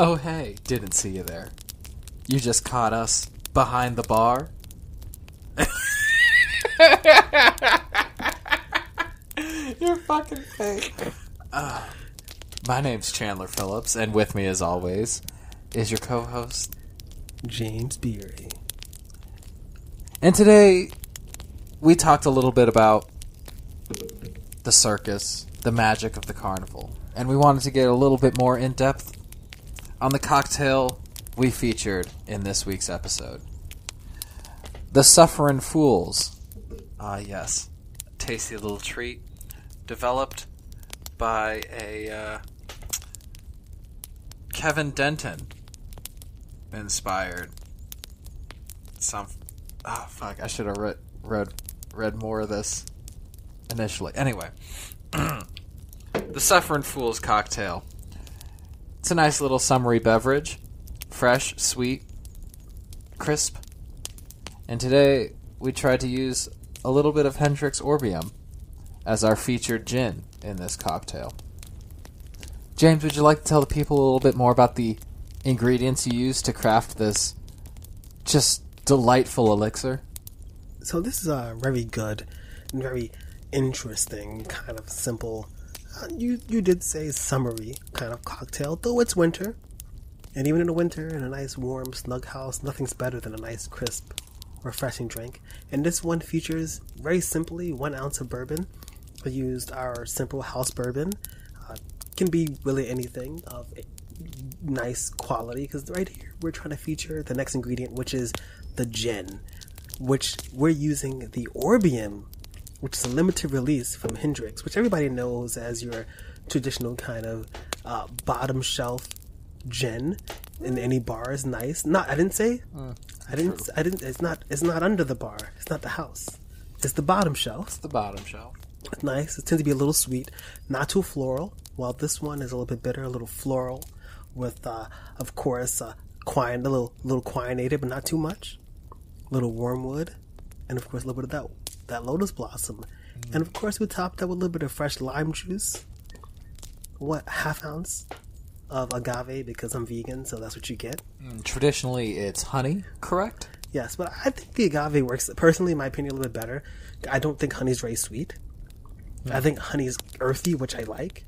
Oh, hey, didn't see you there. You just caught us behind the bar? You're fucking fake. Uh, my name's Chandler Phillips, and with me, as always, is your co host. James Beery. And today, we talked a little bit about the circus, the magic of the carnival, and we wanted to get a little bit more in depth on the cocktail we featured in this week's episode. The Sufferin' Fools. Ah, yes. Tasty little treat. Developed by a uh, Kevin Denton. Inspired. Some oh fuck. I should have read read read more of this initially. Anyway. The Sufferin' Fools cocktail it's a nice little summery beverage fresh sweet crisp and today we tried to use a little bit of Hendrick's Orbium as our featured gin in this cocktail. James, would you like to tell the people a little bit more about the ingredients you used to craft this just delightful elixir? So this is a very good and very interesting kind of simple. You you did say summery kind of cocktail, though it's winter, and even in the winter, in a nice warm snug house, nothing's better than a nice crisp, refreshing drink. And this one features very simply one ounce of bourbon. I used our simple house bourbon. Uh, can be really anything of nice quality because right here we're trying to feature the next ingredient, which is the gin, which we're using the Orbium, which is a limited release from Hendrick's, which everybody knows as your traditional kind of uh, bottom shelf gin in any bar is nice. Not I didn't say I didn't true. I didn't it's not it's not under the bar. It's not the house. It's the bottom shelf. It's the bottom shelf. It's nice. It tends to be a little sweet, not too floral. While this one is a little bit bitter, a little floral, with uh, of course uh, quine, a little little quinated, but not too much. A little wormwood, and of course a little bit of that that lotus blossom, and of course we topped that with a little bit of fresh lime juice. What half ounce of agave because I'm vegan, so that's what you get. Mm, Traditionally, it's honey, correct? Yes, but I think the agave works personally, in my opinion, a little bit better. I don't think honey's very sweet. I think honey's earthy, which I like.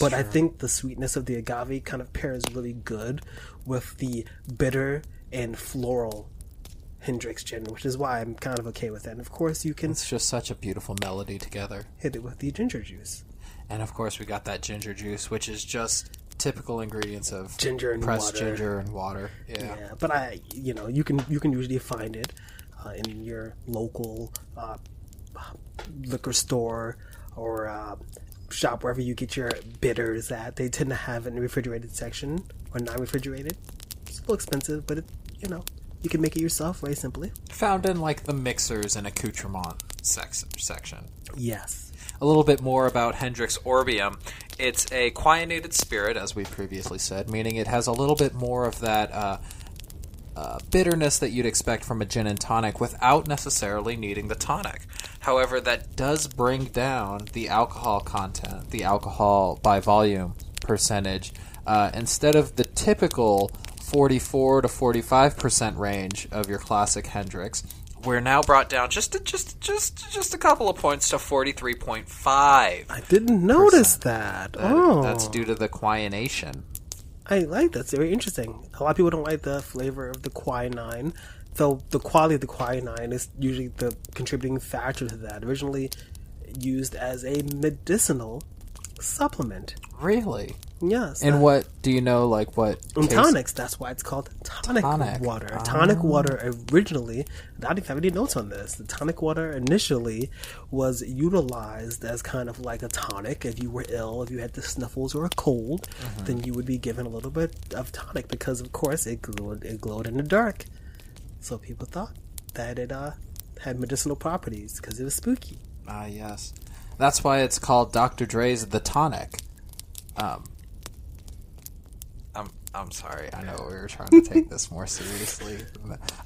but I think the sweetness of the agave kind of pairs really good with the bitter and floral Hendrick's gin, which is why I'm kind of okay with it. And of course, you can It's just such a beautiful melody together. hit it with the ginger juice. And of course, we got that ginger juice, which is just typical ingredients of Ginger and pressed water. ginger and water. Yeah. Yeah, but I, you know, you can you can usually find it uh, in your local uh, liquor store or uh, shop wherever you get your bitters at. They tend to have it in the refrigerated section or non-refrigerated. It's a little expensive, but it, you know, you can make it yourself very simply. Found in like the mixers and accoutrement sex- section. Yes. a little bit more about Hendrick's Orbium. It's a quinated spirit, as we previously said, meaning it has a little bit more of that uh, uh, bitterness that you'd expect from a gin and tonic without necessarily needing the tonic. However, that does bring down the alcohol content, the alcohol by volume percentage. Uh, instead of the typical 44 to 45% range of your classic Hendrick's, we're now brought down just a, just just just a couple of points to 43.5. I didn't notice that. Uh, that- oh, That's due to the quination. I like that. It's very interesting. A lot of people don't like the flavor of the quinine, though the quality of the quinine is usually the contributing factor to that. Originally used as a medicinal supplement. Really? Yes. And that- what do you know? Like what? in tonics, that's why it's called tonic, Tonic. water. Ah. Tonic water originally, I don't have any notes on this. The tonic water initially was utilized as kind of like a tonic. If you were ill, if you had the sniffles or a cold, Mm-hmm. then you would be given a little bit of tonic because, of course, it glowed. It glowed in the dark. So people thought that it uh, had medicinal properties because it was spooky. Ah, yes. That's why it's called Dr. Dre's The Tonic. Um, I'm sorry. I know we were trying to take this more seriously.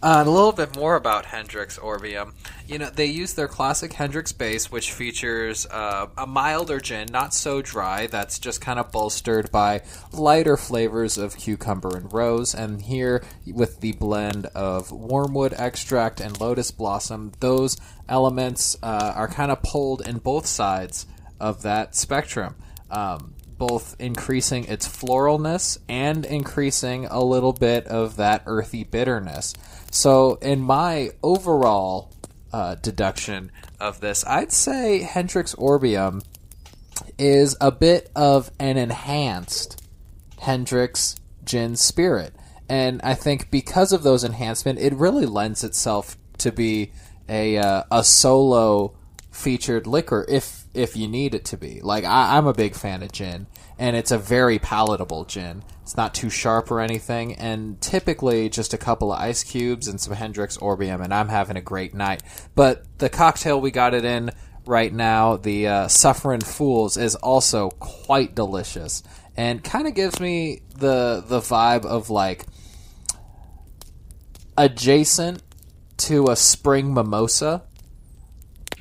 Uh, a little bit more about Hendrick's Orbium. You know, they use their classic Hendrick's base, which features uh, a milder gin, not so dry, that's just kind of bolstered by lighter flavors of cucumber and rose. And here, with the blend of wormwood extract and lotus blossom, those elements uh, are kind of pulled in both sides of that spectrum. Um, both increasing its floralness and increasing a little bit of that earthy bitterness. So, in my overall uh, deduction of this, I'd say Hendrick's Orbium is a bit of an enhanced Hendrick's Gin Spirit. And I think because of those enhancements, it really lends itself to be a, uh, a solo featured liquor if if you need it to be. Like I, I'm a big fan of gin, and it's a very palatable gin. It's not too sharp or anything, and typically just a couple of ice cubes and some Hendrick's Orbium, and I'm having a great night. But the cocktail we got it in right now, the uh, Suffering Fools, is also quite delicious, and kind of gives me the the vibe of like adjacent to a spring mimosa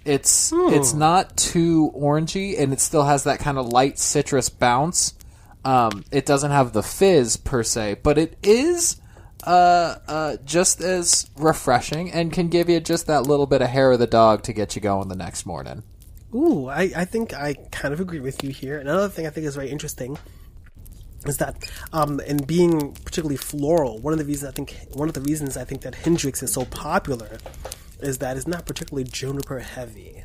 it's it's not too orangey, and it still has that kind of light citrus bounce. Um, it doesn't have the fizz per se, but it is uh, uh, just as refreshing and can give you just that little bit of hair of the dog to get you going the next morning. Ooh, I, I think I kind of agree with you here. Another thing I think is very interesting is that um, in being particularly floral, one of the reasons I think one of the reasons I think that Hendrick's is so popular is that it's not particularly juniper heavy.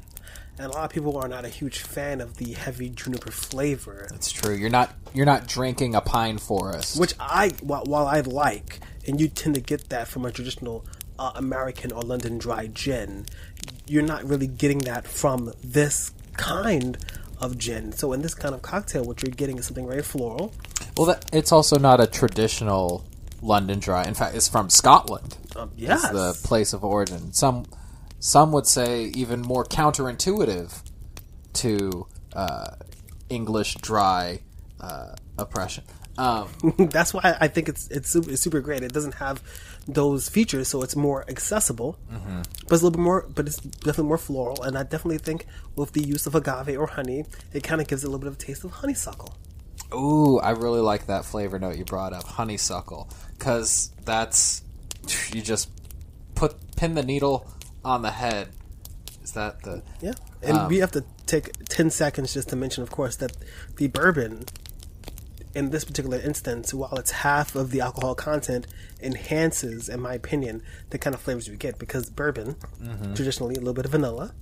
And a lot of people are not a huge fan of the heavy juniper flavor. It's true. You're not you're not drinking a pine forest. Which I while, while I like, and you tend to get that from a traditional uh, American or London dry gin. You're not really getting that from this kind of gin. So in this kind of cocktail, what you're getting is something very floral. Well, that, it's also not a traditional London Dry. In fact, it's from Scotland. Um, yes. The place of origin. Some some would say even more counterintuitive to uh, English dry uh, oppression. Um, That's why I think it's it's super, it's super great. It doesn't have those features, so it's more accessible, Mm-hmm. but it's a little bit more. But it's definitely more floral, and I definitely think with the use of agave or honey, it kind of gives it a little bit of a taste of honeysuckle. Ooh, I really like that flavor note you brought up, honeysuckle, because that's you just put pin the needle on the head. Is that the Yeah, and Um, we have to take ten seconds just to mention, of course, that the bourbon, in this particular instance, while it's half of the alcohol content, enhances, in my opinion, the kind of flavors you get because bourbon, Mm-hmm. traditionally a little bit of vanilla,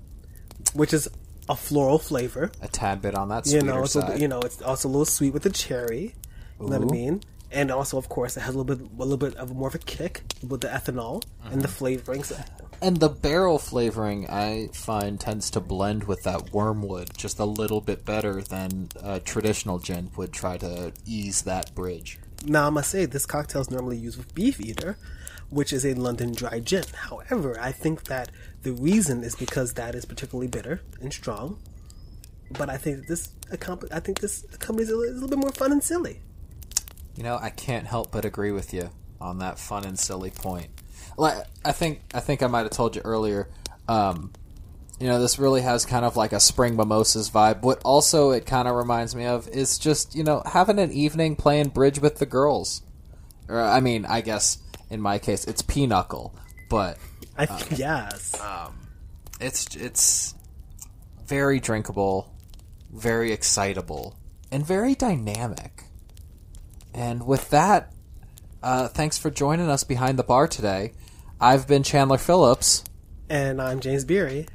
which is a floral flavor. a tad bit on that You know, it's a, you know, it's also a little sweet with the cherry. You know what I mean? And also, of course, it has a little bit, a little bit of more of a kick with the ethanol and the Mm-hmm. flavorings. And the barrel flavoring, I find, tends to blend with that wormwood just a little bit better than a traditional gin would try to ease that bridge. Now, I must say, this cocktail is normally used with Beefeater, which is a London dry gin. However, I think that the reason is because that is particularly bitter and strong. But I think this, I think this accompanies a little bit more fun and silly. You know, I can't help but agree with you on that fun and silly point. Like, I think I think I might have told you earlier. Um, you know, this really has kind of like a spring mimosas vibe. What also it kind of reminds me of is just you know having an evening playing bridge with the girls. Or I mean, I guess in my case it's pinochle, but I think, yes. it's it's very drinkable, very excitable, and very dynamic. And with that, uh, thanks for joining us behind the bar today. I've been Chandler Phillips, and I'm James Beery.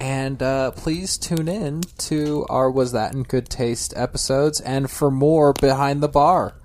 and uh, please tune in to our Was That in Good Taste episodes and for more behind the bar.